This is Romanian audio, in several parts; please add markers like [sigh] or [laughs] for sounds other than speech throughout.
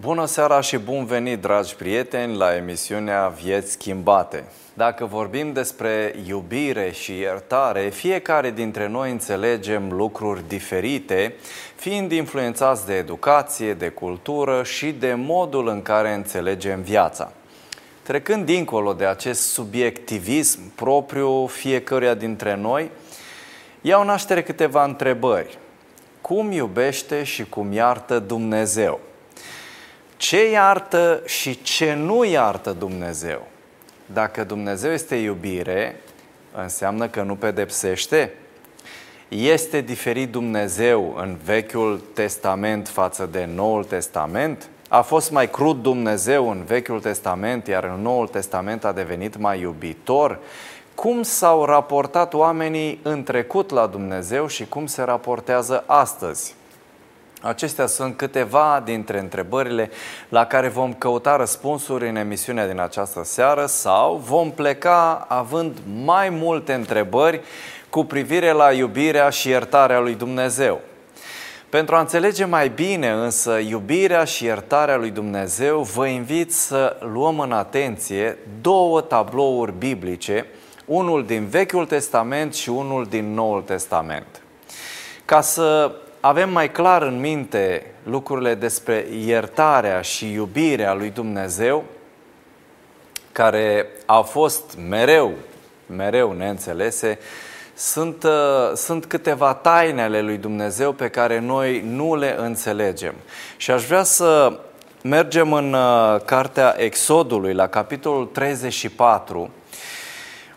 Bună seara și bun venit, dragi prieteni, la emisiunea Vieți Schimbate. Dacă vorbim despre iubire și iertare, fiecare dintre noi înțelegem lucruri diferite, fiind influențați de educație, de cultură și de modul în care înțelegem viața. Trecând dincolo de acest subiectivism propriu fiecăruia dintre noi, iau naștere câteva întrebări. Cum iubește și cum iartă Dumnezeu? Ce iartă și ce nu iartă Dumnezeu? Dacă Dumnezeu este iubire, înseamnă că nu pedepsește? Este diferit Dumnezeu în Vechiul Testament față de Noul Testament? A fost mai crud Dumnezeu în Vechiul Testament, iar în Noul Testament a devenit mai iubitor? Cum s-au raportat oamenii în trecut la Dumnezeu și cum se raportează astăzi? Acestea sunt câteva dintre întrebările la care vom căuta răspunsuri în emisiunea din această seară sau vom pleca având mai multe întrebări cu privire la iubirea și iertarea lui Dumnezeu. Pentru a înțelege mai bine însă iubirea și iertarea lui Dumnezeu, vă invit să luăm în atenție două tablouri biblice, unul din Vechiul Testament și unul din Noul Testament. Ca să avem mai clar în minte lucrurile despre iertarea și iubirea lui Dumnezeu, care au fost mereu, mereu neînțelese, sunt, uh, sunt câteva taine ale lui Dumnezeu pe care noi nu le înțelegem. Și aș vrea să mergem în uh, cartea Exodului, la capitolul 34,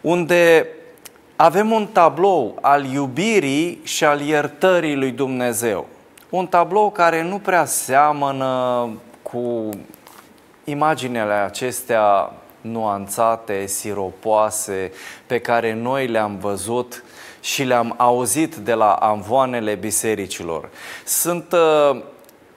unde avem un tablou al iubirii și al iertării lui Dumnezeu. Un tablou care nu prea seamănă cu imaginele acestea nuanțate, siropoase, pe care noi le-am văzut și le-am auzit de la amvoanele bisericilor. Sunt uh,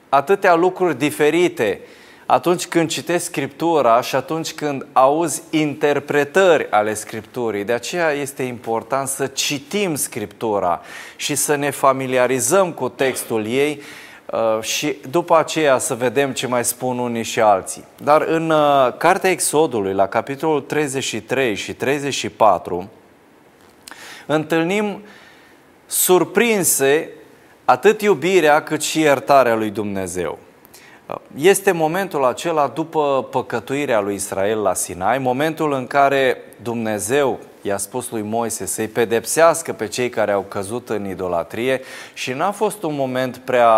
atâtea lucruri diferite atunci când citești Scriptura și atunci când auzi interpretări ale Scripturii. De aceea este important să citim Scriptura și să ne familiarizăm cu textul ei uh, și după aceea să vedem ce mai spun unii și alții. Dar în uh, Cartea Exodului, la capitolul 33 și 34, întâlnim surprinse atât iubirea cât și iertarea lui Dumnezeu. Este momentul acela după păcătuirea lui Israel la Sinai, momentul în care Dumnezeu i-a spus lui Moise să-i pedepsească pe cei care au căzut în idolatrie și n-a fost un moment prea,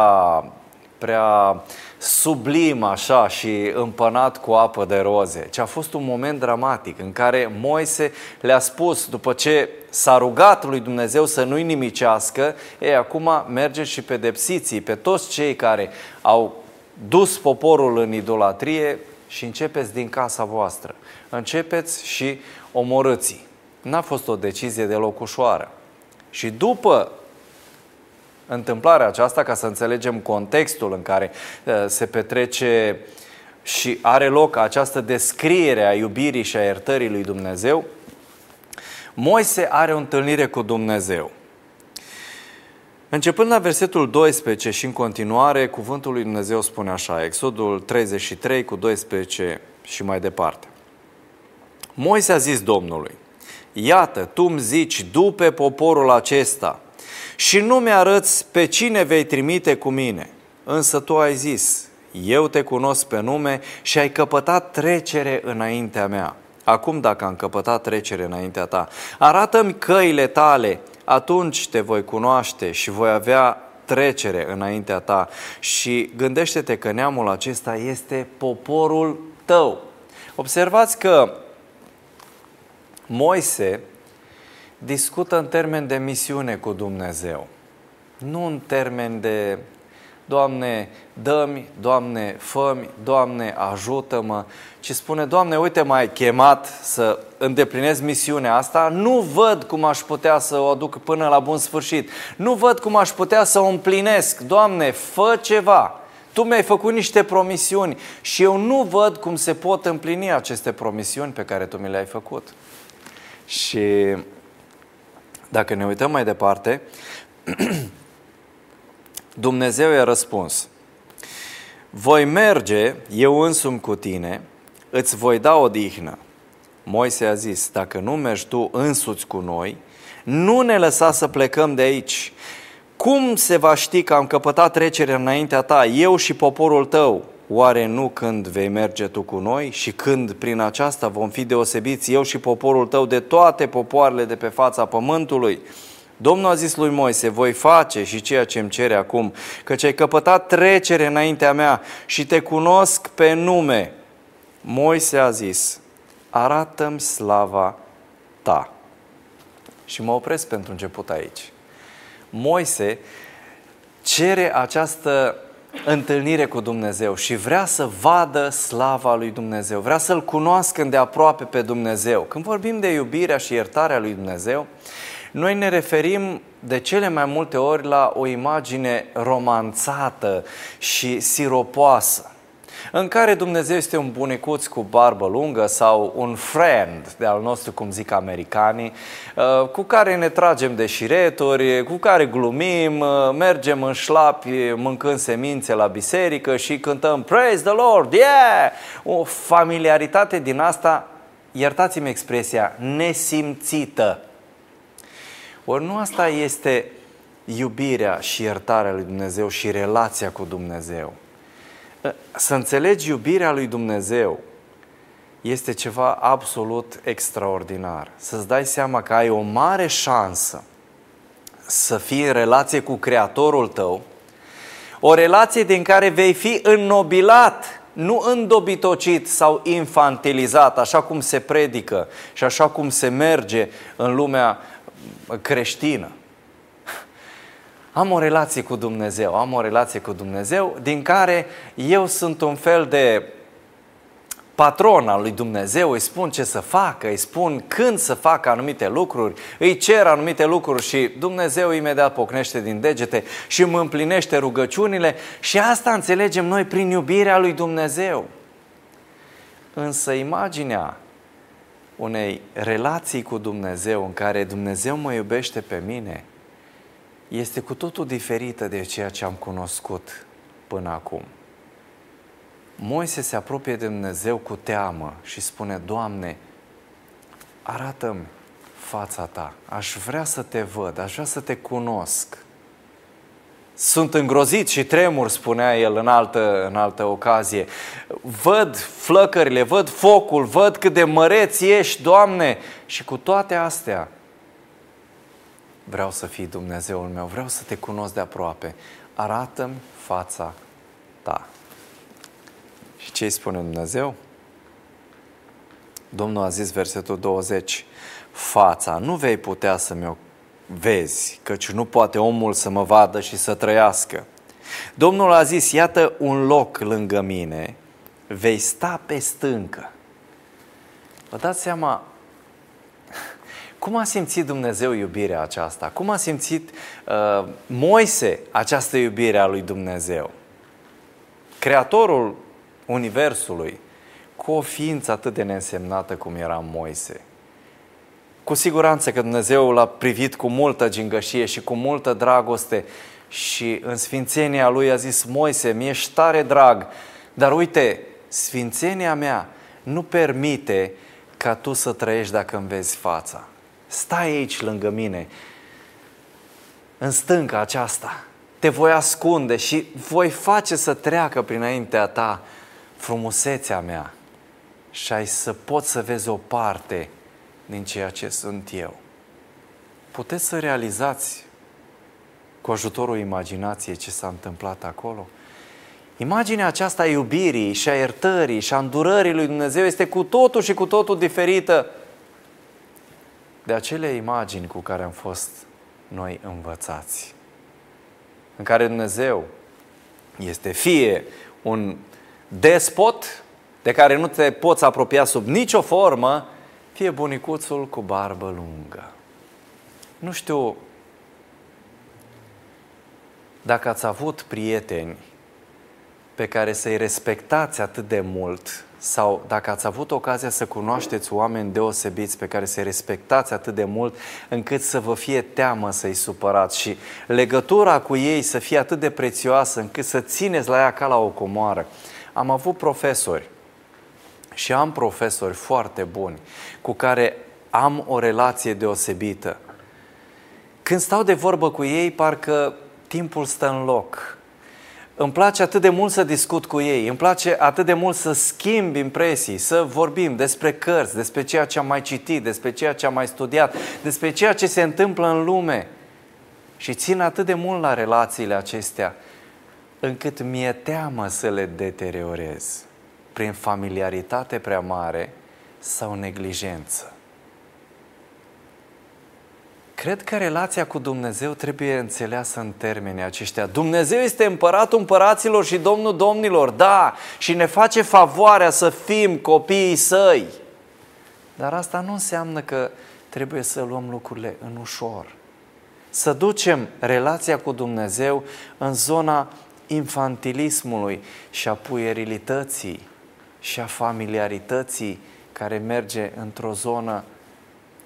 prea sublim așa și împănat cu apă de roze, ci a fost un moment dramatic în care Moise le-a spus, după ce s-a rugat lui Dumnezeu să nu-i nimicească, ei, acum mergeți și pedepsiți pe toți cei care au dus poporul în idolatrie și începeți din casa voastră. Începeți și omorâți N-a fost o decizie deloc ușoară. Și după întâmplarea aceasta, ca să înțelegem contextul în care uh, se petrece și are loc această descriere a iubirii și a iertării lui Dumnezeu, Moise are o întâlnire cu Dumnezeu. Începând la versetul 12 și în continuare, cuvântul lui Dumnezeu spune așa, Exodul 33 cu 12 și mai departe. Moise a zis Domnului, Iată, tu îmi zici, dupe poporul acesta și nu mi-arăți pe cine vei trimite cu mine. Însă tu ai zis, eu te cunosc pe nume și ai căpătat trecere înaintea mea. Acum, dacă am căpătat trecere înaintea ta, arată-mi căile tale atunci te voi cunoaște și voi avea trecere înaintea ta și gândește-te că neamul acesta este poporul tău. Observați că Moise discută în termen de misiune cu Dumnezeu, nu în termen de Doamne, dă-mi, Doamne, fă-mi, Doamne, ajută-mă, ci spune, Doamne, uite, m-ai chemat să îndeplinez misiunea asta, nu văd cum aș putea să o aduc până la bun sfârșit, nu văd cum aș putea să o împlinesc, Doamne, fă ceva. Tu mi-ai făcut niște promisiuni și eu nu văd cum se pot împlini aceste promisiuni pe care Tu mi le-ai făcut. Și dacă ne uităm mai departe, [clears throat] Dumnezeu i-a răspuns. voi merge eu însumi cu tine, îți voi da odihnă. Moise a zis, dacă nu mergi tu însuți cu noi, nu ne lăsa să plecăm de aici. Cum se va ști că am căpătat trecerea înaintea ta, eu și poporul tău? Oare nu când vei merge tu cu noi și când prin aceasta vom fi deosebiți eu și poporul tău de toate popoarele de pe fața pământului? Domnul a zis lui Moise, voi face și ceea ce îmi cere acum, căci ai căpătat trecere înaintea mea și te cunosc pe nume. Moise a zis, arată-mi slava ta. Și mă opresc pentru început aici. Moise cere această întâlnire cu Dumnezeu și vrea să vadă slava lui Dumnezeu, vrea să-L cunoască de aproape pe Dumnezeu. Când vorbim de iubirea și iertarea lui Dumnezeu, noi ne referim de cele mai multe ori la o imagine romanțată și siropoasă în care Dumnezeu este un bunicuț cu barbă lungă sau un friend de al nostru, cum zic americanii, uh, cu care ne tragem de șireturi, cu care glumim, uh, mergem în șlapi mâncând semințe la biserică și cântăm Praise the Lord, yeah! O familiaritate din asta, iertați-mi expresia, nesimțită. Ori nu asta este iubirea și iertarea lui Dumnezeu și relația cu Dumnezeu. Să înțelegi iubirea lui Dumnezeu este ceva absolut extraordinar. Să-ți dai seama că ai o mare șansă să fii în relație cu Creatorul tău, o relație din care vei fi înnobilat, nu îndobitocit sau infantilizat, așa cum se predică și așa cum se merge în lumea creștină. Am o relație cu Dumnezeu, am o relație cu Dumnezeu din care eu sunt un fel de patron al lui Dumnezeu, îi spun ce să facă, îi spun când să facă anumite lucruri, îi cer anumite lucruri și Dumnezeu imediat pocnește din degete și îmi împlinește rugăciunile și asta înțelegem noi prin iubirea lui Dumnezeu. Însă imaginea unei relații cu Dumnezeu în care Dumnezeu mă iubește pe mine – este cu totul diferită de ceea ce am cunoscut până acum. Moise se apropie de Dumnezeu cu teamă și spune, Doamne, arată-mi fața Ta, aș vrea să te văd, aș vrea să te cunosc. Sunt îngrozit și tremur, spunea el în altă, în altă ocazie. Văd flăcările, văd focul, văd cât de măreț ești, Doamne, și cu toate astea vreau să fii Dumnezeul meu, vreau să te cunosc de aproape. Arată-mi fața ta. Și ce îi spune Dumnezeu? Domnul a zis versetul 20, fața nu vei putea să mi-o vezi, căci nu poate omul să mă vadă și să trăiască. Domnul a zis, iată un loc lângă mine, vei sta pe stâncă. Vă dați seama, [laughs] cum a simțit Dumnezeu iubirea aceasta? Cum a simțit uh, Moise această iubire a lui Dumnezeu? Creatorul Universului, cu o ființă atât de neînsemnată cum era Moise. Cu siguranță că Dumnezeu l-a privit cu multă gingășie și cu multă dragoste și în sfințenia lui a zis, Moise, mi-ești tare drag, dar uite, sfințenia mea nu permite ca tu să trăiești dacă îmi vezi fața. Stai aici lângă mine, în stânca aceasta, te voi ascunde și voi face să treacă prinaintea ta frumusețea mea. Și ai să poți să vezi o parte din ceea ce sunt eu. Puteți să realizați cu ajutorul imaginației ce s-a întâmplat acolo? Imaginea aceasta a iubirii și a iertării și a îndurării lui Dumnezeu este cu totul și cu totul diferită de acele imagini cu care am fost noi învățați. În care Dumnezeu este fie un despot de care nu te poți apropia sub nicio formă, fie bunicuțul cu barbă lungă. Nu știu dacă ați avut prieteni pe care să-i respectați atât de mult sau dacă ați avut ocazia să cunoașteți oameni deosebiți pe care să-i respectați atât de mult încât să vă fie teamă să-i supărați și legătura cu ei să fie atât de prețioasă încât să țineți la ea ca la o comoară. Am avut profesori și am profesori foarte buni cu care am o relație deosebită. Când stau de vorbă cu ei, parcă timpul stă în loc îmi place atât de mult să discut cu ei, îmi place atât de mult să schimb impresii, să vorbim despre cărți, despre ceea ce am mai citit, despre ceea ce am mai studiat, despre ceea ce se întâmplă în lume. Și țin atât de mult la relațiile acestea, încât mi-e teamă să le deteriorez prin familiaritate prea mare sau neglijență. Cred că relația cu Dumnezeu trebuie înțeleasă în termenii aceștia. Dumnezeu este împăratul împăraților și domnul domnilor, da, și ne face favoarea să fim copiii săi. Dar asta nu înseamnă că trebuie să luăm lucrurile în ușor. Să ducem relația cu Dumnezeu în zona infantilismului și a puierilității și a familiarității care merge într-o zonă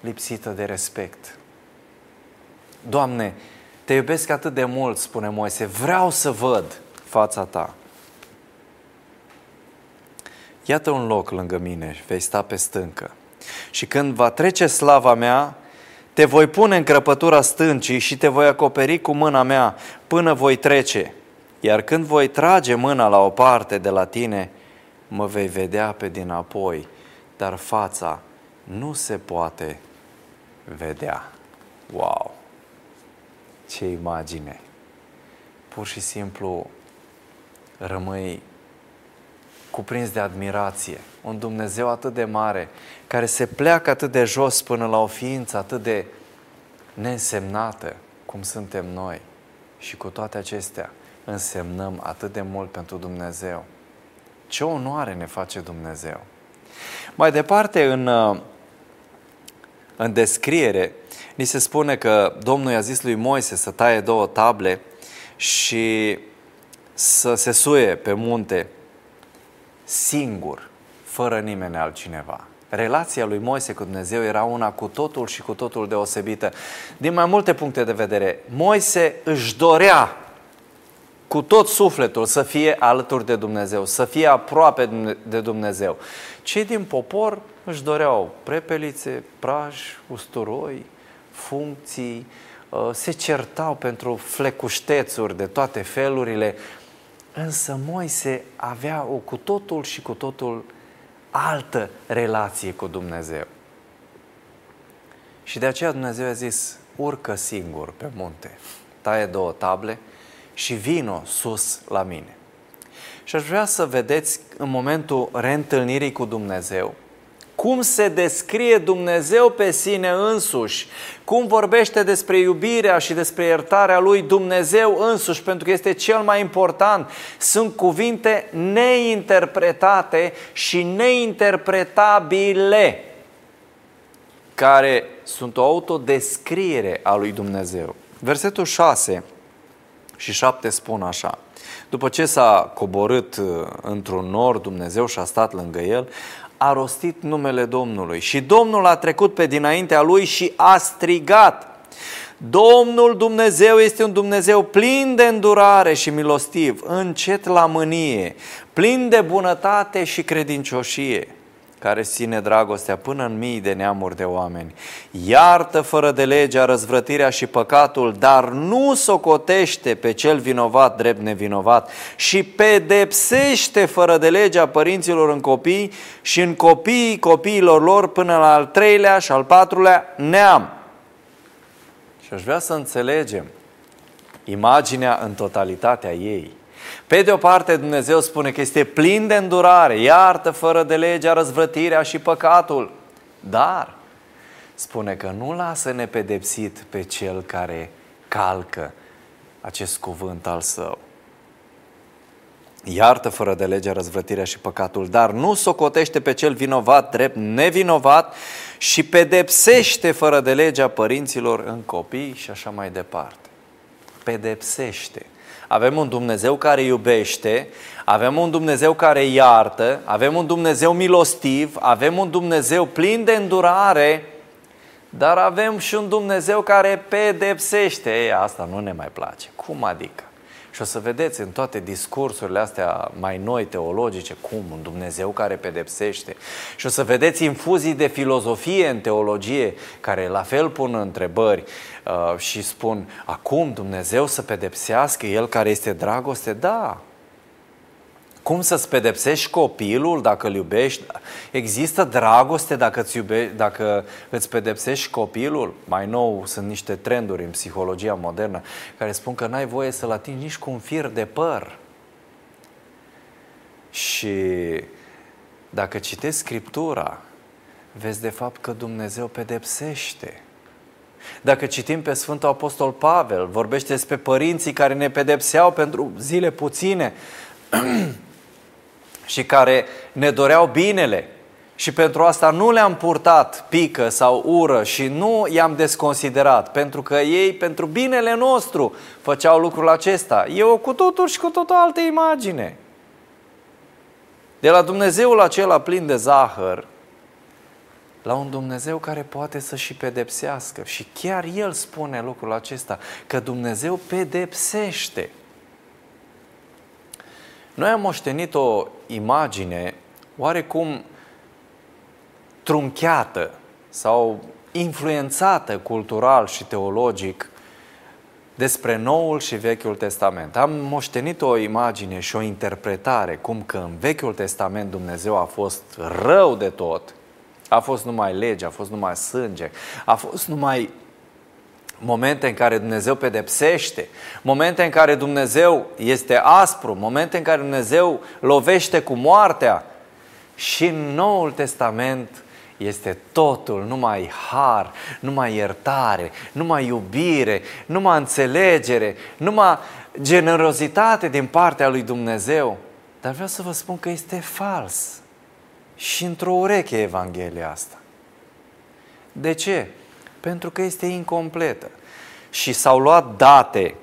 lipsită de respect. Doamne, te iubesc atât de mult, spune Moise, vreau să văd fața ta. Iată un loc lângă mine, vei sta pe stâncă. Și când va trece slava mea, te voi pune în crăpătura stâncii și te voi acoperi cu mâna mea până voi trece. Iar când voi trage mâna la o parte de la tine, mă vei vedea pe dinapoi, dar fața nu se poate vedea. Wow! ce imagine! Pur și simplu rămâi cuprins de admirație. Un Dumnezeu atât de mare, care se pleacă atât de jos până la o ființă atât de neînsemnată cum suntem noi. Și cu toate acestea însemnăm atât de mult pentru Dumnezeu. Ce onoare ne face Dumnezeu! Mai departe, în, în descriere, Ni se spune că Domnul i-a zis lui Moise să taie două table și să se suie pe munte singur, fără nimeni altcineva. Relația lui Moise cu Dumnezeu era una cu totul și cu totul deosebită. Din mai multe puncte de vedere, Moise își dorea cu tot sufletul să fie alături de Dumnezeu, să fie aproape de Dumnezeu. Cei din popor își doreau prepelițe, praj, usturoi, funcții, uh, se certau pentru flecuștețuri de toate felurile, însă Moise avea o cu totul și cu totul altă relație cu Dumnezeu. Și de aceea Dumnezeu a zis, urcă singur pe munte, taie două table și vino sus la mine. Și aș vrea să vedeți în momentul reîntâlnirii cu Dumnezeu, cum se descrie Dumnezeu pe sine însuși, cum vorbește despre iubirea și despre iertarea lui Dumnezeu însuși, pentru că este cel mai important. Sunt cuvinte neinterpretate și neinterpretabile, care sunt o autodescriere a lui Dumnezeu. Versetul 6 și 7 spun așa. După ce s-a coborât uh, într-un nor Dumnezeu și a stat lângă el, a rostit numele Domnului și Domnul a trecut pe dinaintea lui și a strigat. Domnul Dumnezeu este un Dumnezeu plin de îndurare și milostiv, încet la mânie, plin de bunătate și credincioșie care ține dragostea până în mii de neamuri de oameni. Iartă fără de legea răzvrătirea și păcatul, dar nu socotește pe cel vinovat drept nevinovat și pedepsește fără de legea părinților în copii și în copiii copiilor lor până la al treilea și al patrulea neam. Și aș vrea să înțelegem imaginea în totalitatea ei. Pe de o parte, Dumnezeu spune că este plin de îndurare, iartă fără de legea răzvrătirea și păcatul. Dar spune că nu lasă nepedepsit pe cel care calcă acest cuvânt al său. Iartă fără de legea răzvrătirea și păcatul, dar nu socotește pe cel vinovat drept nevinovat și pedepsește fără de legea părinților în copii și așa mai departe. Pedepsește. Avem un Dumnezeu care iubește, avem un Dumnezeu care iartă, avem un Dumnezeu milostiv, avem un Dumnezeu plin de îndurare, dar avem și un Dumnezeu care pedepsește. Ei, asta nu ne mai place. Cum adică? Și o să vedeți în toate discursurile astea mai noi teologice cum un Dumnezeu care pedepsește. Și o să vedeți infuzii de filozofie în teologie care la fel pun întrebări uh, și spun acum Dumnezeu să pedepsească El care este dragoste? Da, cum să-ți pedepsești copilul dacă îl iubești? Există dragoste dacă îți, iube, dacă îți pedepsești copilul? Mai nou sunt niște trenduri în psihologia modernă care spun că n-ai voie să-l atingi nici cu un fir de păr. Și dacă citești Scriptura, vezi de fapt că Dumnezeu pedepsește. Dacă citim pe Sfântul Apostol Pavel, vorbește despre părinții care ne pedepseau pentru zile puține, [clears throat] și care ne doreau binele și pentru asta nu le-am purtat pică sau ură și nu i-am desconsiderat, pentru că ei, pentru binele nostru, făceau lucrul acesta. E o cu totul și cu totul altă imagine. De la Dumnezeul acela plin de zahăr, la un Dumnezeu care poate să și pedepsească. Și chiar El spune lucrul acesta, că Dumnezeu pedepsește. Noi am moștenit o imagine oarecum trunchiată sau influențată cultural și teologic despre Noul și Vechiul Testament. Am moștenit o imagine și o interpretare cum că în Vechiul Testament Dumnezeu a fost rău de tot, a fost numai lege, a fost numai sânge, a fost numai momente în care Dumnezeu pedepsește, momente în care Dumnezeu este aspru, momente în care Dumnezeu lovește cu moartea. Și în Noul Testament este totul, numai har, numai iertare, numai iubire, numai înțelegere, numai generozitate din partea lui Dumnezeu. Dar vreau să vă spun că este fals. Și într-o ureche Evanghelia asta. De ce? Pentru că este incompletă. Și s-au luat date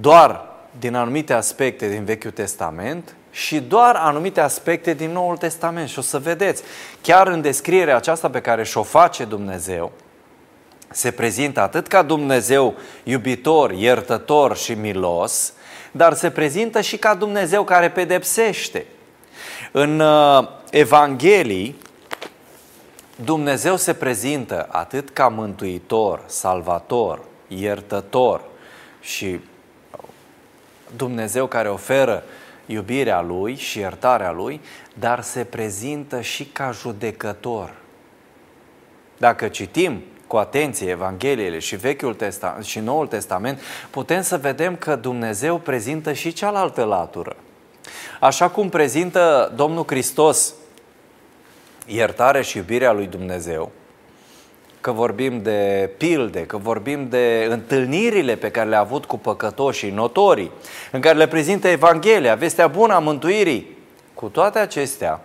doar din anumite aspecte din Vechiul Testament și doar anumite aspecte din Noul Testament. Și o să vedeți, chiar în descrierea aceasta pe care și-o face Dumnezeu, se prezintă atât ca Dumnezeu iubitor, iertător și milos, dar se prezintă și ca Dumnezeu care pedepsește. În uh, Evanghelii, Dumnezeu se prezintă atât ca mântuitor, salvator, iertător și Dumnezeu care oferă iubirea Lui și iertarea Lui, dar se prezintă și ca judecător. Dacă citim cu atenție Evangheliile și Vechiul Testament și Noul Testament, putem să vedem că Dumnezeu prezintă și cealaltă latură. Așa cum prezintă Domnul Hristos iertare și iubirea lui Dumnezeu, că vorbim de pilde, că vorbim de întâlnirile pe care le-a avut cu păcătoșii notorii, în care le prezintă Evanghelia, vestea bună a mântuirii. Cu toate acestea,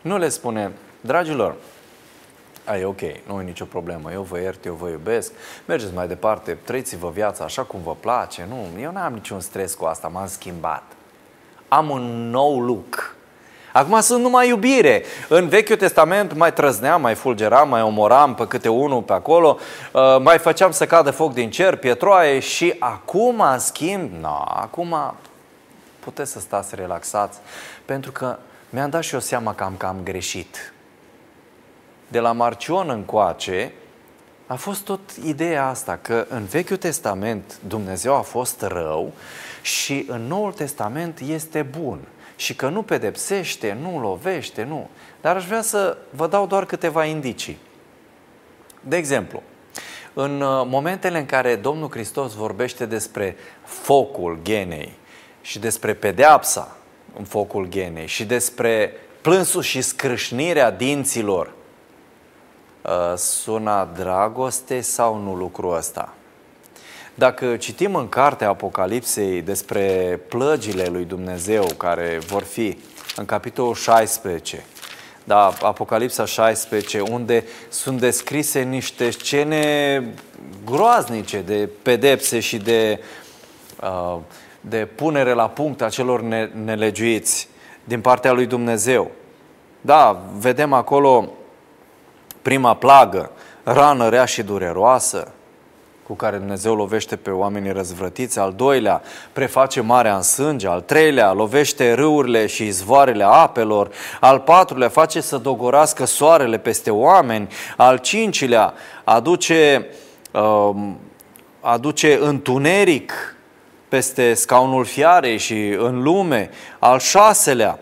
nu le spune, dragilor, ai ok, nu e nicio problemă, eu vă iert, eu vă iubesc, mergeți mai departe, trăiți-vă viața așa cum vă place, nu, eu n-am niciun stres cu asta, m-am schimbat. Am un nou look, Acum sunt numai iubire. În Vechiul Testament mai trăzneam, mai fulgeram, mai omoram pe câte unul pe acolo, uh, mai făceam să cadă foc din cer, pietroaie și acum, în schimb, na, acum puteți să stați relaxați, pentru că mi-am dat și eu seama că am cam greșit. De la Marcion încoace, a fost tot ideea asta, că în Vechiul Testament Dumnezeu a fost rău și în Noul Testament este bun și că nu pedepsește, nu lovește, nu. Dar aș vrea să vă dau doar câteva indicii. De exemplu, în uh, momentele în care Domnul Hristos vorbește despre focul genei și despre pedeapsa în focul genei și despre plânsul și scrâșnirea dinților, uh, sună dragoste sau nu lucrul ăsta? Dacă citim în cartea Apocalipsei despre plăgile lui Dumnezeu care vor fi în capitolul 16, da, Apocalipsa 16, unde sunt descrise niște scene groaznice de pedepse și de uh, de punere la punct a celor nelegiuiți din partea lui Dumnezeu. Da, vedem acolo prima plagă, rană rea și dureroasă, cu care Dumnezeu lovește pe oamenii răzvrătiți, al doilea preface marea în sânge, al treilea lovește râurile și izvoarele apelor, al patrulea face să dogorască soarele peste oameni, al cincilea aduce, uh, aduce întuneric peste scaunul fiarei și în lume, al șaselea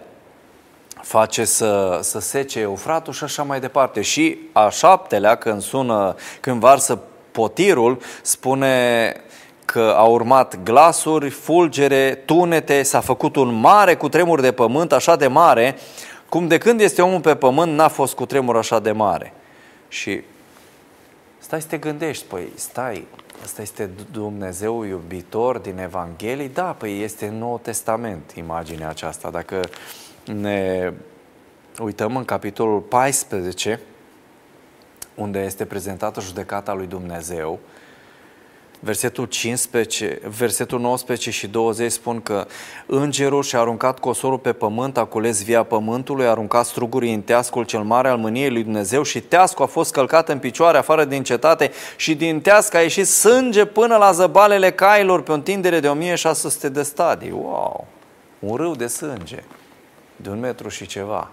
face să, să sece Eufratul și așa mai departe. Și a șaptelea, când sună, când varsă potirul, spune că a urmat glasuri, fulgere, tunete, s-a făcut un mare cutremur de pământ, așa de mare, cum de când este omul pe pământ n-a fost cutremur așa de mare. Și stai să te gândești, păi stai, ăsta este Dumnezeu iubitor din Evanghelii? Da, păi este în Noul Testament imaginea aceasta. Dacă ne uităm în capitolul 14, unde este prezentată judecata lui Dumnezeu, versetul, 15, versetul 19 și 20 spun că îngerul și-a aruncat cosorul pe pământ, a cules via pământului, a aruncat strugurii în teascul cel mare al mâniei lui Dumnezeu și teascul a fost călcat în picioare afară din cetate și din tească a ieșit sânge până la zăbalele cailor pe o întindere de 1600 de stadii. Wow! Un râu de sânge de un metru și ceva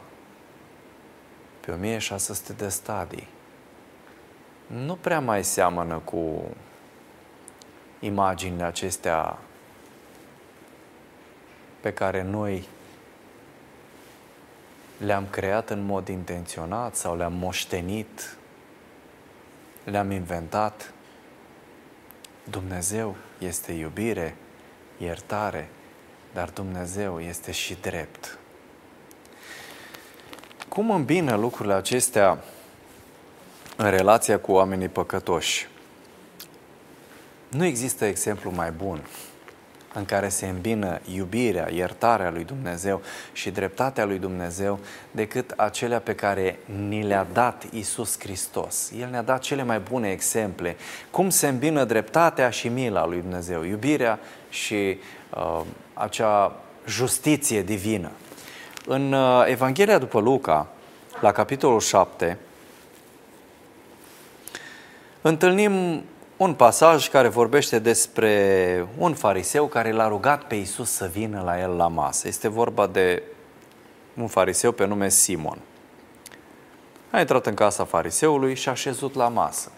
pe 1600 de stadii nu prea mai seamănă cu imaginile acestea pe care noi le-am creat în mod intenționat sau le-am moștenit, le-am inventat. Dumnezeu este iubire, iertare, dar Dumnezeu este și drept. Cum îmbină lucrurile acestea în relația cu oamenii păcătoși. Nu există exemplu mai bun în care se îmbină iubirea, iertarea lui Dumnezeu și dreptatea lui Dumnezeu decât acelea pe care ni le-a dat Isus Hristos. El ne-a dat cele mai bune exemple. Cum se îmbină dreptatea și mila lui Dumnezeu, iubirea și uh, acea justiție divină. În uh, Evanghelia după Luca, la capitolul 7, întâlnim un pasaj care vorbește despre un fariseu care l-a rugat pe Isus să vină la el la masă. Este vorba de un fariseu pe nume Simon. A intrat în casa fariseului și a șezut la masă.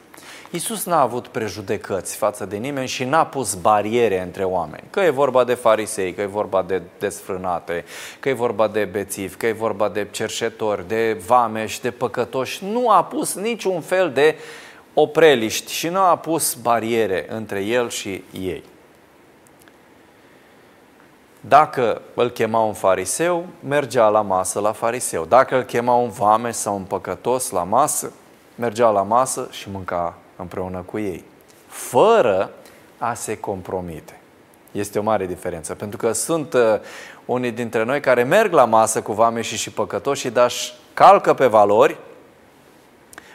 Isus n-a avut prejudecăți față de nimeni și n-a pus bariere între oameni. Că e vorba de farisei, că e vorba de desfrânate, că e vorba de bețivi, că e vorba de cerșetori, de vameși, de păcătoși. Nu a pus niciun fel de uh, opreliști și nu a pus bariere între el și ei. Dacă îl chema un fariseu, mergea la masă la fariseu. Dacă îl chema un vame sau un păcătos la masă, mergea la masă și mânca împreună cu ei. Fără a se compromite. Este o mare diferență, pentru că sunt uh, unii dintre noi care merg la masă cu vame și și păcătoși, dar își calcă pe valori,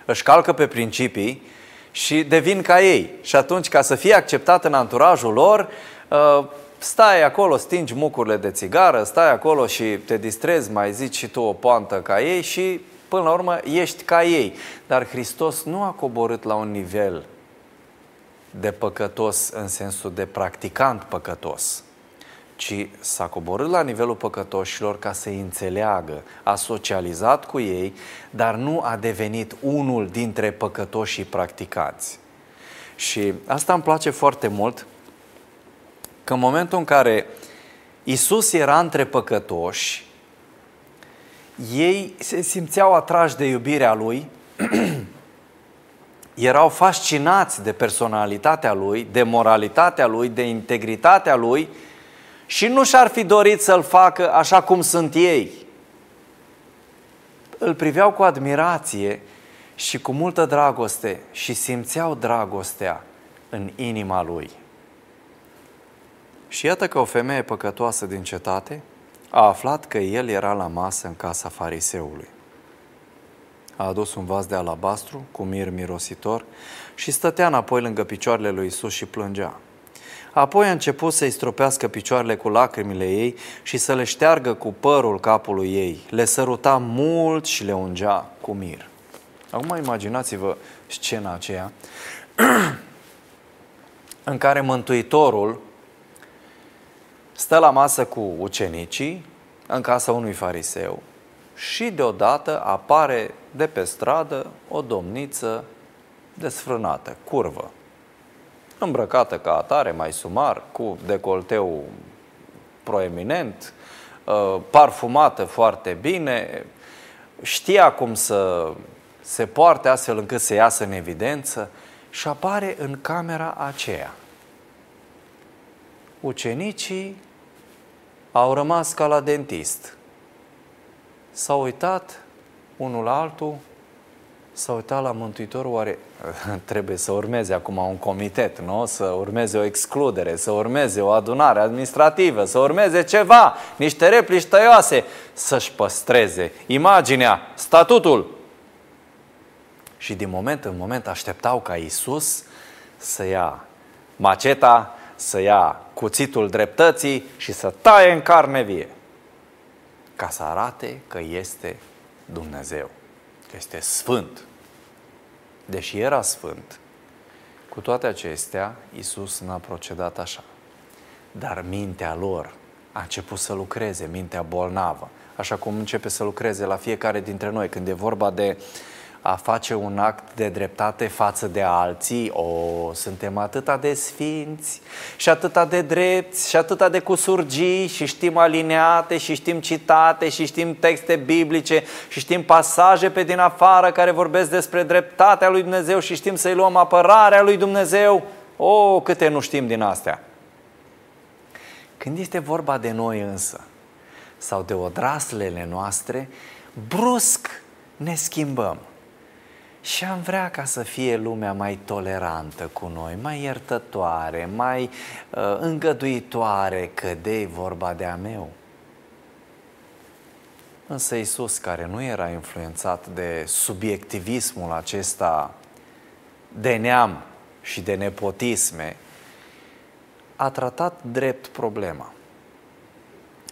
își calcă pe principii și devin ca ei. Și atunci, ca să fie acceptat în anturajul lor, uh, stai acolo, stingi mucurile de țigară, stai acolo și te distrezi, mai zici și tu o poantă ca ei și până la urmă ești ca ei. Dar Hristos nu a coborât la un nivel de păcătos în sensul de practicant păcătos ci s-a coborât la nivelul păcătoșilor ca să-i înțeleagă. A socializat cu ei, dar nu a devenit unul dintre păcătoșii practicați. Și asta îmi place foarte mult, că în momentul în care Isus era între păcătoși, ei se simțeau atrași de iubirea Lui, [clears throat] erau fascinați de personalitatea Lui, de moralitatea Lui, de integritatea Lui, și nu și-ar fi dorit să-l facă așa cum sunt ei. Îl priveau cu admirație și cu multă dragoste și simțeau dragostea în inima lui. Și iată că o femeie păcătoasă din cetate a aflat că el era la masă în casa fariseului. A adus un vas de alabastru cu mir mirositor și stătea înapoi lângă picioarele lui Isus și plângea. Apoi a început să-i stropească picioarele cu lacrimile ei și să le șteargă cu părul capului ei. Le săruta mult și le ungea cu mir. Acum imaginați-vă scena aceea [clears throat] în care Mântuitorul stă la masă cu ucenicii în casa unui fariseu și deodată apare de pe stradă o domniță desfrânată, curvă, îmbrăcată ca atare, mai sumar, cu decolteu proeminent, uh, parfumată foarte bine, știa cum să se poarte astfel încât să iasă în evidență și apare în camera aceea. Ucenicii au rămas ca la dentist. S-au uitat unul la altul, s-au uitat la Mântuitorul, oare [laughs] trebuie să urmeze acum un comitet, nu? Să urmeze o excludere, să urmeze o adunare administrativă, să urmeze ceva, niște replici tăioase, să-și păstreze imaginea, statutul. Și din moment în moment așteptau ca Isus să ia maceta, să ia cuțitul dreptății și să taie în carne vie, ca să arate că este Dumnezeu, că este Sfânt. Deși era Sfânt, cu toate acestea, Isus n-a procedat așa. Dar mintea lor a început să lucreze, mintea bolnavă, așa cum începe să lucreze la fiecare dintre noi când e vorba de uh, a face un act de dreptate față de alții, o, suntem atâta de sfinți și atâta de drepți și atâta de cusurgii și știm alineate și știm citate și știm texte biblice și știm pasaje pe din afară care vorbesc despre dreptatea lui Dumnezeu și știm să-i luăm apărarea lui Dumnezeu. O, câte nu știm din astea. Când este vorba de noi însă, sau de odraslele noastre, brusc ne schimbăm. Și am vrea ca să fie lumea mai tolerantă cu noi, mai iertătoare, mai uh, îngăduitoare, că de vorba de a meu. Însă Isus, care nu era influențat de subiectivismul acesta de neam și de nepotisme, a tratat drept problema.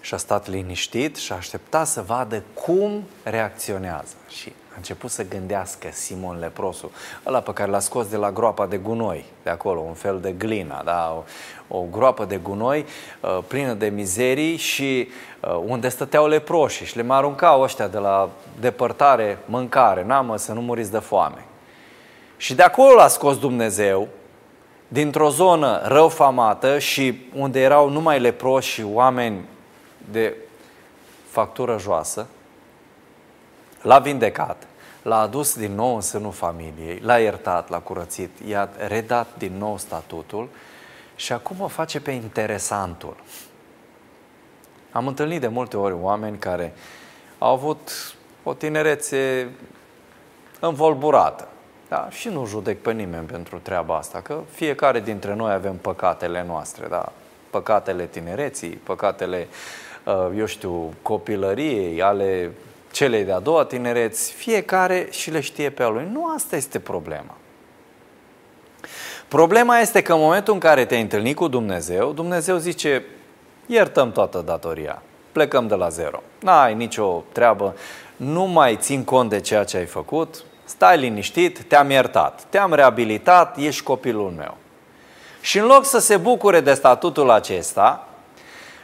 Și a stat liniștit și a așteptat să vadă cum reacționează. Și a început să gândească Simon Leprosu, ăla pe care l-a scos de la groapa de gunoi, de acolo, un fel de glina, da? o, o groapă de gunoi uh, plină de mizerii și uh, unde stăteau leproșii și le mai aruncau ăștia de la depărtare mâncare, n-am să nu muriți de foame. Și de acolo l-a scos Dumnezeu, dintr-o zonă răufamată și unde erau numai leproși și oameni de factură joasă, l-a vindecat, l-a adus din nou în sânul familiei, l-a iertat, l-a curățit, i-a redat din nou statutul și acum o face pe interesantul. Am întâlnit de multe ori oameni care au avut o tinerețe învolburată. Da? Și nu judec pe nimeni pentru treaba asta, că fiecare dintre noi avem păcatele noastre, da? păcatele tinereții, păcatele, uh, eu știu, copilăriei, ale celei de-a doua tinereți, fiecare și le știe pe a lui. Nu asta este problema. Problema este că în momentul în care te-ai întâlnit cu Dumnezeu, Dumnezeu zice, iertăm toată datoria, plecăm de la zero. N-ai nicio treabă, nu mai țin cont de ceea ce ai făcut, stai liniștit, te-am iertat, te-am reabilitat, ești copilul meu. Și în loc să se bucure de statutul acesta,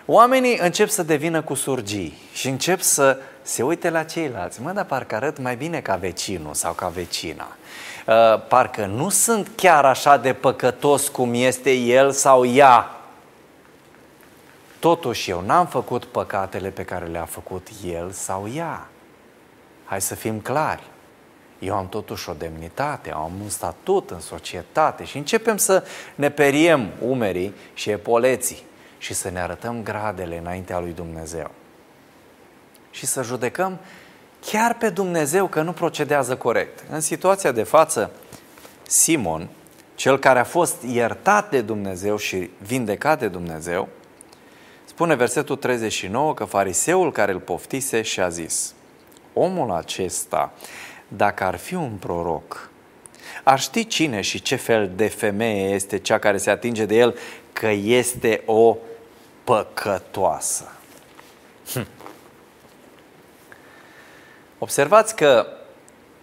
oamenii încep să devină cu surgii și încep să se uite la ceilalți. Mă, dar parcă arăt mai bine ca vecinul sau ca vecina. Uh, parcă nu sunt chiar așa de păcătos cum este el sau ea. Totuși eu n-am făcut păcatele pe care le-a făcut el sau ea. Hai să fim clari. Eu am totuși o demnitate, am un statut în societate și începem să ne periem umerii și epoleții și să ne arătăm gradele înaintea lui Dumnezeu și să judecăm chiar pe Dumnezeu că nu procedează corect. În situația de față, Simon, cel care a fost iertat de Dumnezeu și vindecat de Dumnezeu, spune versetul 39 că fariseul care îl poftise și a zis, omul acesta, dacă ar fi un proroc, Ar ști cine și ce fel de femeie este cea care se atinge de el că este o păcătoasă. Hm. Observați că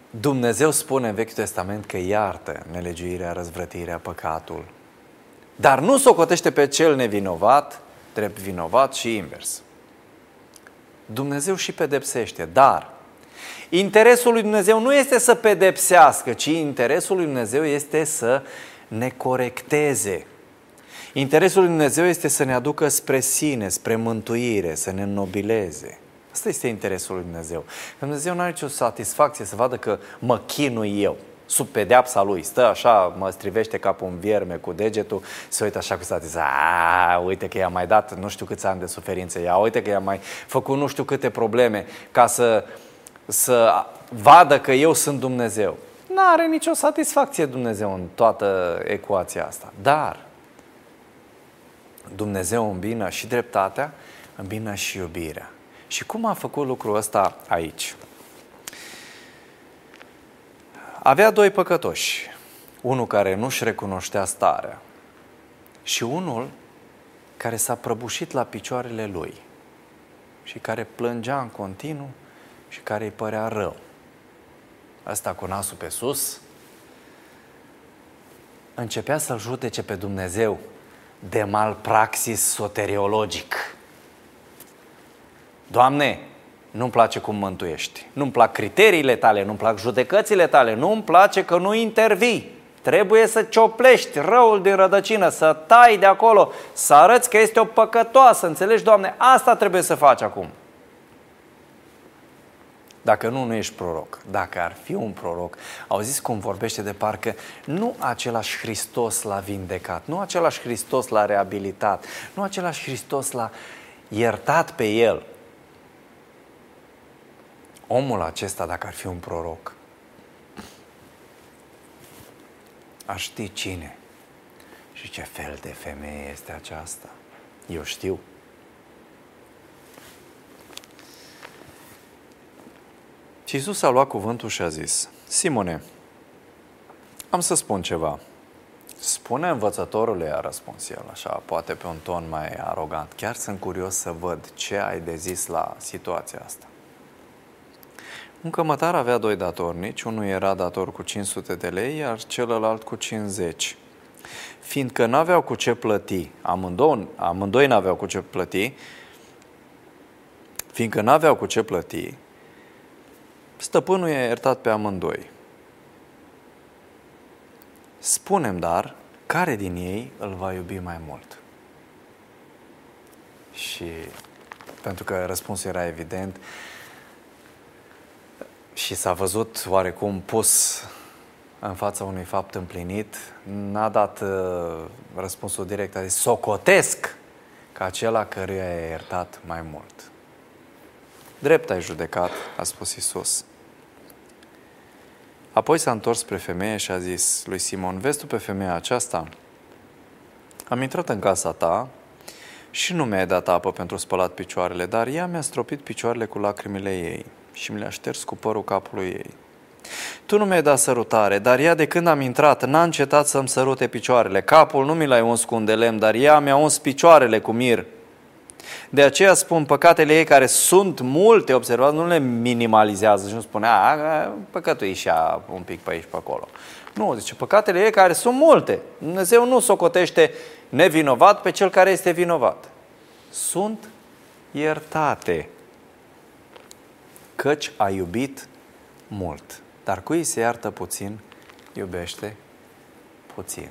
Dumnezeu spune în Vechiul Testament că iartă nelegiuirea, răzvrătirea, păcatul, dar nu socotește pe cel nevinovat, drept vinovat și invers. Dumnezeu și pedepsește, dar interesul lui Dumnezeu nu este să pedepsească, ci interesul lui Dumnezeu este să ne corecteze. Interesul lui Dumnezeu este să ne aducă spre sine, spre mântuire, să ne înnobileze. Asta este interesul lui Dumnezeu. Dumnezeu nu are nicio satisfacție să vadă că mă chinui eu sub pedeapsa lui. Stă așa, mă strivește ca un vierme cu degetul, se uită așa cu satisfacție. uite că i-a mai dat nu știu câți ani de suferință. Ia, uite că i-a mai făcut nu știu câte probleme ca să, să vadă că eu sunt Dumnezeu. Nu are nicio satisfacție Dumnezeu în toată ecuația asta. Dar Dumnezeu îmbină și dreptatea, îmbină și iubirea. Și cum a făcut lucrul ăsta aici? Avea doi păcătoși, unul care nu-și recunoștea starea și unul care s-a prăbușit la picioarele lui și care plângea în continuu și care îi părea rău. Asta cu nasul pe sus, începea să-L judece pe Dumnezeu de malpraxis soteriologic. Doamne, nu-mi place cum mântuiești, nu-mi plac criteriile tale, nu-mi plac judecățile tale, nu-mi place că nu intervii. Trebuie să cioplești răul din rădăcină, să tai de acolo, să arăți că este o păcătoasă, înțelegi, Doamne? Asta trebuie să faci acum. Dacă nu, nu ești proroc. Dacă ar fi un proroc, auziți cum vorbește de parcă nu același Hristos l-a vindecat, nu același Hristos l-a reabilitat, nu același Hristos l-a iertat pe el, omul acesta, dacă ar fi un proroc, ar ști cine și ce fel de femeie este aceasta. Eu știu. Și Iisus a luat cuvântul și a zis, Simone, am să spun ceva. Spune învățătorule, a răspuns el, așa, poate pe un ton mai arogant. Chiar sunt curios să văd ce ai de zis la situația asta. Un cămătar avea doi datornici, unul era dator cu 500 de lei, iar celălalt cu 50. Fiindcă n-aveau cu ce plăti, amândoi, amândoi n-aveau cu ce plăti, fiindcă n-aveau cu ce plăti, stăpânul i-a iertat pe amândoi. Spunem dar, care din ei îl va iubi mai mult? Și pentru că răspunsul era evident, și s-a văzut oarecum pus în fața unui fapt împlinit, n-a dat uh, răspunsul direct, a zis, socotesc ca acela căruia i-a iertat mai mult. Drept ai judecat, a spus Isus. Apoi s-a întors spre femeie și a zis lui Simon, vezi tu pe femeia aceasta? Am intrat în casa ta și nu mi-ai dat apă pentru spălat picioarele, dar ea mi-a stropit picioarele cu lacrimile ei și mi le-a șters cu părul capului ei. Tu nu mi-ai dat sărutare, dar ea de când am intrat n-a încetat să-mi sărute picioarele. Capul nu mi l-ai uns cu un de lemn, dar ea mi-a uns picioarele cu mir. De aceea spun, păcatele ei care sunt multe, observați, nu le minimalizează și nu spune, a, păcătui și ea un pic pe aici, pe acolo. Nu, zice, păcatele ei care sunt multe. Dumnezeu nu socotește nevinovat pe cel care este vinovat. Sunt iertate căci a iubit mult. Dar cui se iartă puțin, iubește puțin.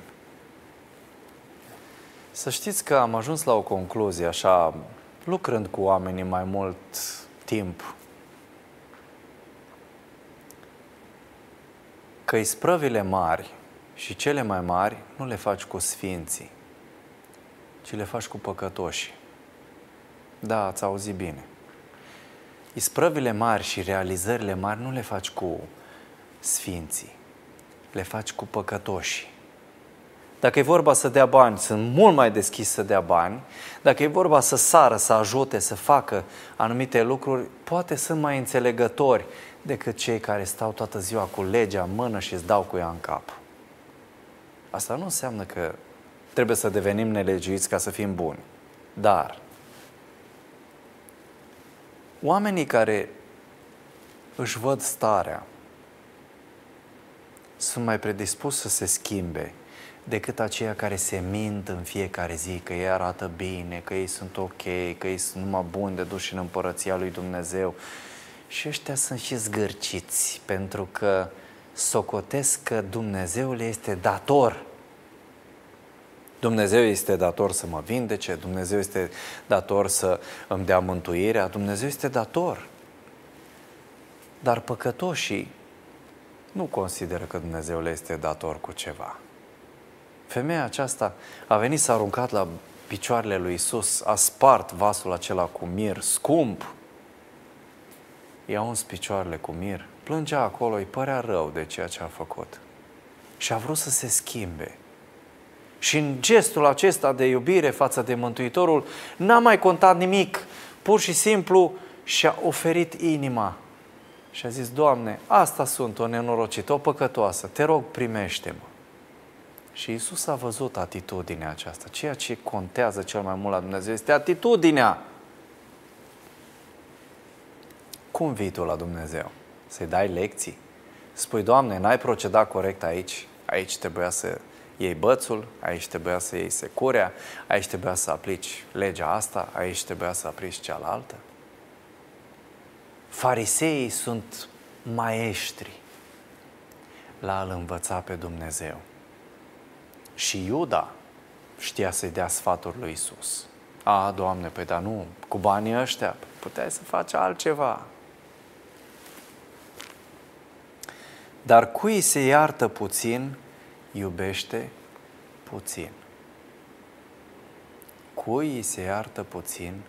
Să știți că am ajuns la o concluzie, așa, lucrând cu oamenii mai mult timp, că isprăvile mari și cele mai mari nu le faci cu sfinții, ci le faci cu păcătoși. Da, ați auzit bine. Isprăvile mari și realizările mari nu le faci cu sfinții, le faci cu păcătoși. Dacă e vorba să dea bani, sunt mult mai deschis să dea bani. Dacă e vorba să sară, să ajute, să facă anumite lucruri, poate sunt mai înțelegători decât cei care stau toată ziua cu legea în mână și îți dau cu ea în cap. Asta nu înseamnă că trebuie să devenim nelegiuiți ca să fim buni. Dar oamenii care își văd starea sunt mai predispuși să se schimbe decât aceia care se mint în fiecare zi că ei arată bine, că ei sunt ok, că ei sunt numai buni de duși în împărăția lui Dumnezeu. Și ăștia sunt și zgârciți, pentru că socotesc că Dumnezeu le este dator. Dumnezeu este dator să mă vindece, Dumnezeu este dator să îmi dea mântuirea, Dumnezeu este dator. Dar păcătoșii nu consideră că Dumnezeu le este dator cu ceva. Femeia aceasta a venit să aruncat la picioarele lui Isus, a spart vasul acela cu mir scump, i-a uns picioarele cu mir, plângea acolo, îi părea rău de ceea ce a făcut. Și a vrut să se schimbe. Și în gestul acesta de iubire față de Mântuitorul n-a mai contat nimic, pur și simplu și-a oferit inima. Și a zis, Doamne, asta sunt o nenorocită, o păcătoasă, te rog, primește-mă. Și Isus a văzut atitudinea aceasta. Ceea ce contează cel mai mult la Dumnezeu este atitudinea. Cum vii tu la Dumnezeu? Să-i dai lecții? Spui, Doamne, n-ai procedat corect aici, aici trebuia să iei bățul, aici trebuia să iei securea, aici trebuia să aplici legea asta, aici trebuia să aplici cealaltă. Fariseii sunt maestri la a-L învăța pe Dumnezeu. Și Iuda știa să-i dea sfaturi lui Isus. A, Doamne, păi dar nu, cu banii ăștia puteai să faci altceva. Dar cui se iartă puțin, iubește puțin. Cui se iartă puțin,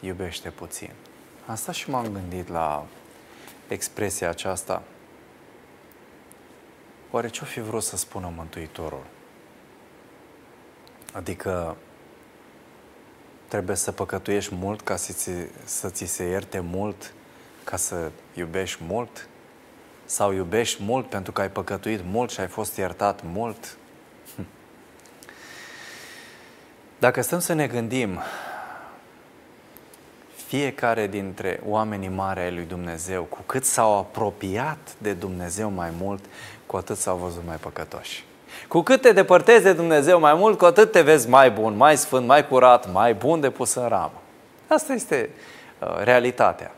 iubește puțin. Asta și m-am gândit la expresia aceasta. Oare ce-o fi vrut să spună Mântuitorul? Adică trebuie să păcătuiești mult ca să ți, să ți se ierte mult, ca să iubești mult? Sau iubești mult pentru că ai păcătuit mult și ai fost iertat mult? Hm. Dacă stăm să ne gândim, fiecare dintre oamenii mari ai lui Dumnezeu, cu cât s-au apropiat de Dumnezeu mai mult, cu atât s-au văzut mai păcătoși. Cu cât te depărtezi de Dumnezeu mai mult, cu atât te vezi mai bun, mai sfânt, mai curat, mai bun de pus în ramă. Asta este uh, realitatea.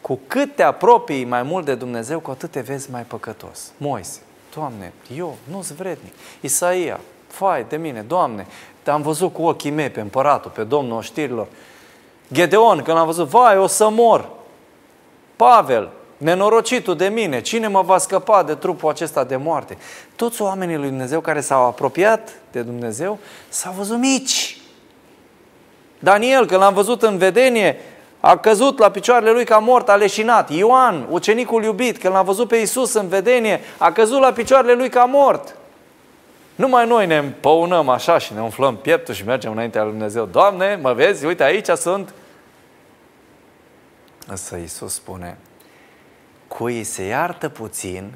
Cu cât te apropii mai mult de Dumnezeu, cu atât te vezi mai păcătos. Moise, Doamne, eu nu-s vrednic. Isaia, fai de mine, Doamne, te-am văzut cu ochii mei pe împăratul, pe domnul oștirilor. Gedeon, când am văzut, vai, o să mor. Pavel, nenorocitul de mine, cine mă va scăpa de trupul acesta de moarte? Toți oamenii lui Dumnezeu care s-au apropiat de Dumnezeu s-au văzut mici. Daniel, când l-am văzut în vedenie, a căzut la picioarele lui ca mort, a leșinat. Ioan, ucenicul iubit, când l-a văzut pe Isus în vedenie, a căzut la picioarele lui ca mort. Numai noi ne împăunăm așa și ne umflăm pieptul și mergem înaintea lui Dumnezeu. Doamne, mă vezi? Uite, aici sunt. Însă Iisus spune, cui se iartă puțin,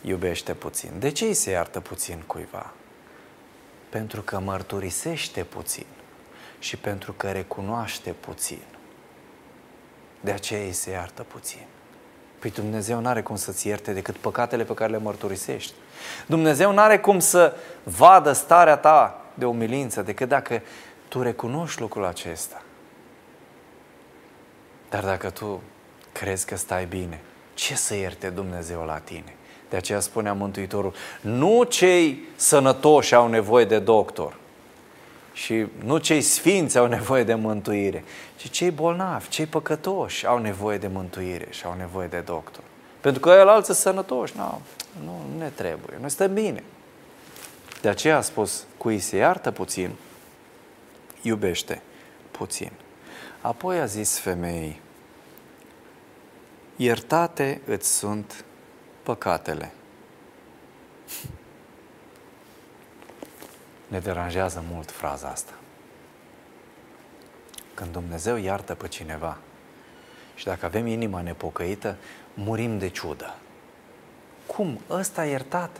iubește puțin. De ce îi se iartă puțin cuiva? Pentru că mărturisește puțin și pentru că recunoaște puțin. De aceea îi se iartă puțin. Păi Dumnezeu nu are cum să-ți ierte decât păcatele pe care le mărturisești. Dumnezeu nu are cum să vadă starea ta de umilință decât dacă tu recunoști lucrul acesta. Dar dacă tu crezi că stai bine, ce să ierte Dumnezeu la tine? De aceea spunea Mântuitorul, nu cei sănătoși au nevoie de doctor și nu cei sfinți au nevoie de mântuire, ci cei bolnavi, cei păcătoși au nevoie de mântuire și au nevoie de doctor. Pentru că el alții sănătoși, nu, nu, nu ne trebuie, noi stăm bine. De aceea a spus, cui se iartă puțin, iubește puțin. Apoi a zis femeii, iertate îți sunt păcatele. Ne deranjează mult fraza asta. Când Dumnezeu iartă pe cineva și dacă avem inima nepocăită, murim de ciudă. Cum? Ăsta iertat,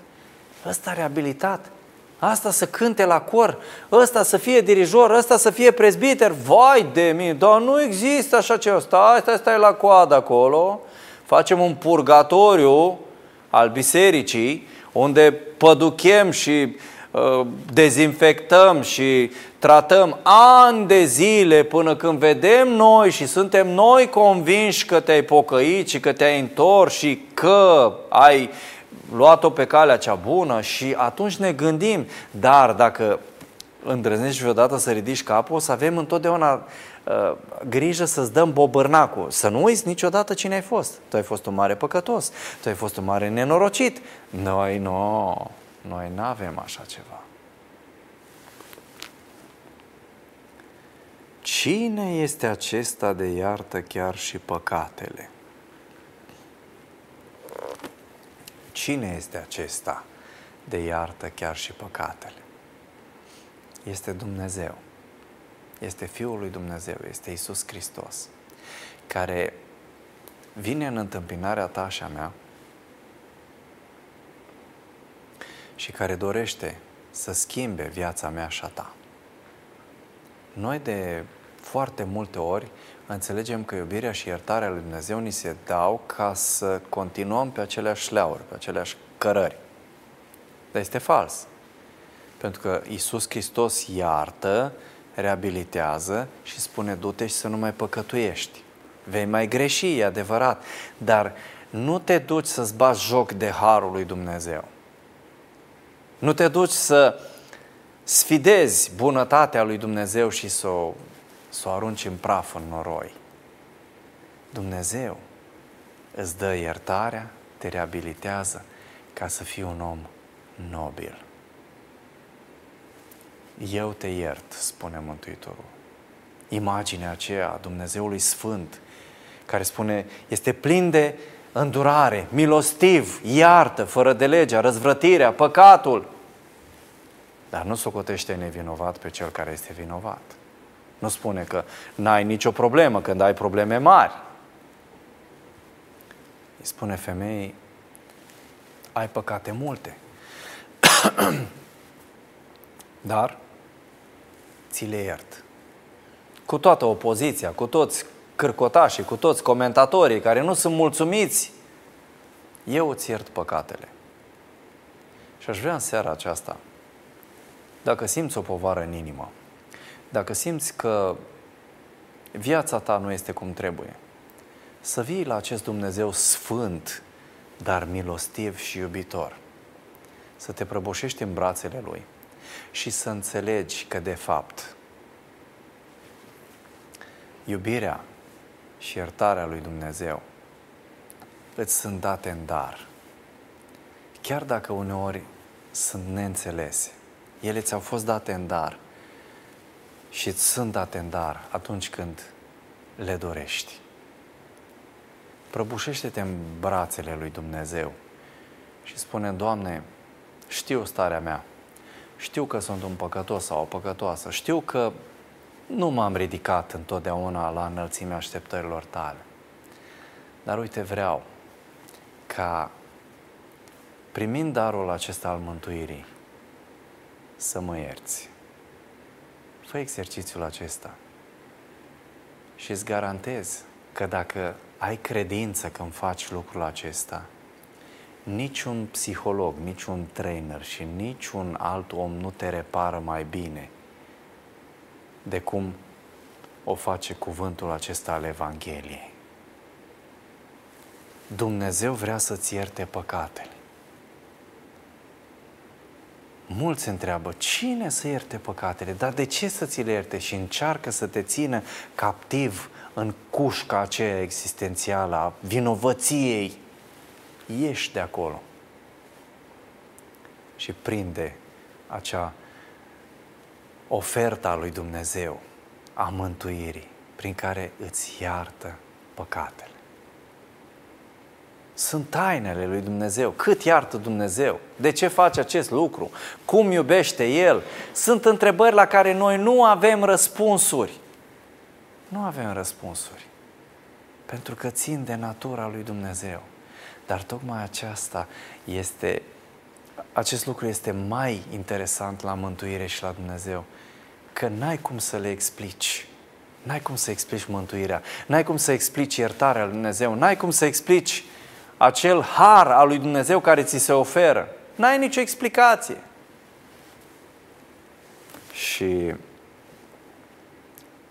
ăsta reabilitat, asta să cânte la cor, ăsta să fie dirijor, ăsta să fie prezbiter, vai de mine, dar nu există așa ceva, stai, stai, stai la coadă acolo, facem un purgatoriu al bisericii, unde păduchem și uh, dezinfectăm și tratăm ani de zile până când vedem noi și suntem noi convinși că te-ai pocăit și că te-ai întors și că ai luat-o pe calea cea bună și atunci ne gândim, dar dacă îndrăznești vreodată să ridici capul, o să avem întotdeauna uh, grijă să-ți dăm bobărnacul, să nu uiți niciodată cine ai fost. Tu ai fost un mare păcătos, tu ai fost un mare nenorocit. Noi nu, noi nu avem așa ceva. Cine este acesta de iartă chiar și păcatele? Cine este acesta de iartă chiar și păcatele? Este Dumnezeu. Este Fiul lui Dumnezeu, este Isus Hristos, care vine în întâmpinarea ta și a mea și care dorește să schimbe viața mea și a ta. Noi de foarte multe ori înțelegem că iubirea și iertarea lui Dumnezeu ni se dau ca să continuăm pe aceleași leauri, pe aceleași cărări. Dar este fals. Pentru că Isus Hristos iartă, reabilitează și spune du-te și să nu mai păcătuiești. Vei mai greși, e adevărat, dar nu te duci să-ți bați joc de harul lui Dumnezeu. Nu te duci să sfidezi bunătatea lui Dumnezeu și să o să o arunci în praf în noroi. Dumnezeu îți dă iertarea, te reabilitează ca să fii un om nobil. Eu te iert, spune Mântuitorul. Imaginea aceea a Dumnezeului Sfânt, care spune, este plin de îndurare, milostiv, iartă, fără de legea, răzvrătirea, păcatul, dar nu socotește nevinovat pe cel care este vinovat. Nu spune că n-ai nicio problemă când ai probleme mari. Îi spune femeii, ai păcate multe. [clears throat] Dar ți le iert. Cu toată opoziția, cu toți cârcotașii, cu toți comentatorii care nu sunt mulțumiți, eu îți iert păcatele. Și aș vrea în seara aceasta, dacă simți o povară în inimă, dacă simți că viața ta nu este cum trebuie, să vii la acest Dumnezeu sfânt, dar milostiv și iubitor. Să te prăbușești în brațele Lui și să înțelegi că, de fapt, iubirea și iertarea lui Dumnezeu îți sunt date în dar. Chiar dacă uneori sunt neînțelese, ele ți-au fost date în dar și îți sunt date în dar atunci când le dorești. Prăbușește-te în brațele lui Dumnezeu și spune, Doamne, știu starea mea, știu că sunt un păcătos sau o păcătoasă, știu că nu m-am ridicat întotdeauna la înălțimea așteptărilor tale. Dar uite, vreau ca primind darul acesta al mântuirii, să mă ierți. Fă exercițiul acesta și îți garantez că dacă ai credință când faci lucrul acesta, niciun psiholog, niciun trainer și niciun alt om nu te repară mai bine de cum o face cuvântul acesta al Evangheliei. Dumnezeu vrea să-ți ierte păcatele. Mulți se întreabă, cine să ierte păcatele? Dar de ce să ți le ierte? Și încearcă să te țină captiv în cușca aceea existențială a vinovăției. Ieși de acolo și prinde acea oferta lui Dumnezeu a mântuirii prin care îți iartă păcatele. Sunt tainele lui Dumnezeu. Cât iartă Dumnezeu? De ce face acest lucru? Cum iubește El? Sunt întrebări la care noi nu avem răspunsuri. Nu avem răspunsuri. Pentru că țin de natura lui Dumnezeu. Dar tocmai aceasta este, acest lucru este mai interesant la mântuire și la Dumnezeu. Că n-ai cum să le explici. N-ai cum să explici mântuirea, n-ai cum să explici iertarea lui Dumnezeu, n-ai cum să explici acel har al lui Dumnezeu care ți se oferă. N-ai nicio explicație. Și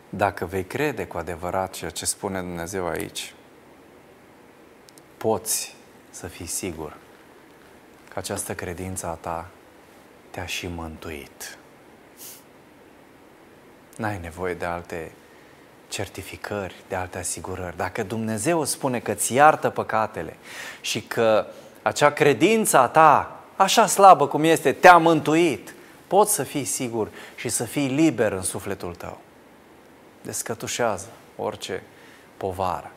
dacă vei crede cu adevărat ceea ce spune Dumnezeu aici, poți să fii sigur că această credință a ta te-a și mântuit. N-ai nevoie de alte certificări, de alte asigurări. Dacă Dumnezeu spune că ți iartă păcatele și că acea credință a ta, așa slabă cum este, te-a mântuit, poți să fii sigur și să fii liber în sufletul tău. Descătușează orice povară.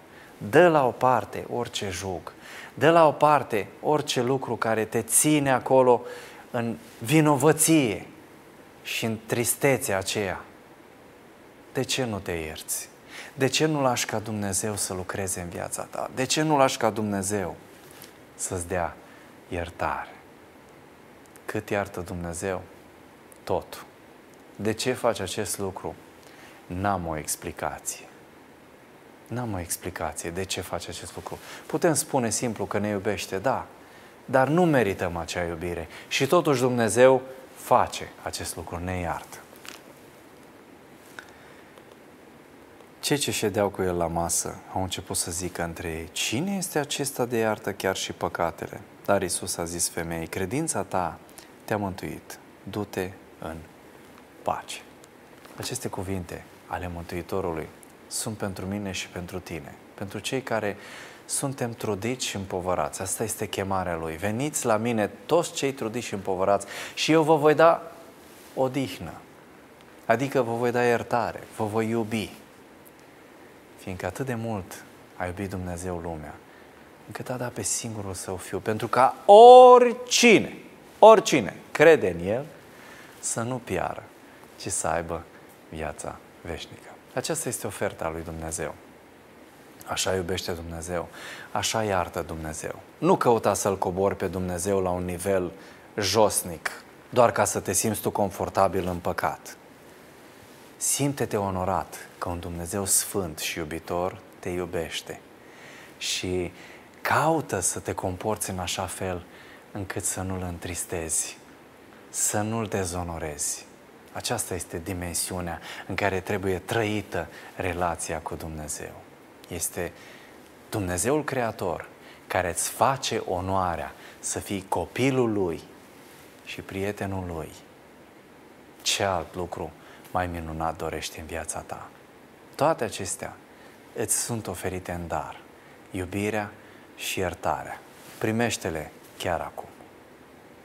Dă la o parte orice jug. Dă la o parte orice lucru care te ține acolo în vinovăție și în tristețea aceea de ce nu te ierți? De ce nu lași ca Dumnezeu să lucreze în viața ta? De ce nu lași ca Dumnezeu să-ți dea iertare? Cât iartă Dumnezeu? Totul. De ce faci acest lucru? N-am o explicație. N-am o explicație de ce face acest lucru. Putem spune simplu că ne iubește, da, dar nu merităm acea iubire. Și totuși Dumnezeu face acest lucru, ne iartă. Cei ce ședeau cu el la masă au început să zică între ei, cine este acesta de iartă chiar și păcatele? Dar Isus a zis femeii, credința ta te-a mântuit, du-te în pace. Aceste cuvinte ale Mântuitorului sunt pentru mine și pentru tine, pentru cei care suntem trudiți și împovărați. Asta este chemarea Lui. Veniți la mine toți cei trudiți și împovărați și eu vă voi da odihnă. Adică vă voi da iertare, vă voi iubi, fiindcă atât de mult a iubit Dumnezeu lumea, încât a dat pe singurul său fiu, pentru ca oricine, oricine crede în El, să nu piară, ci să aibă viața veșnică. Aceasta este oferta lui Dumnezeu. Așa iubește Dumnezeu, așa iartă Dumnezeu. Nu căuta să-L cobori pe Dumnezeu la un nivel josnic, doar ca să te simți tu confortabil în păcat. Simte-te onorat că un Dumnezeu sfânt și iubitor te iubește și caută să te comporți în așa fel încât să nu-L întristezi, să nu-L dezonorezi. Aceasta este dimensiunea în care trebuie trăită relația cu Dumnezeu. Este Dumnezeul Creator care îți face onoarea să fii copilul Lui și prietenul Lui. Ce alt lucru mai minunat dorești în viața ta. Toate acestea îți sunt oferite în dar. Iubirea și iertarea. Primește-le chiar acum.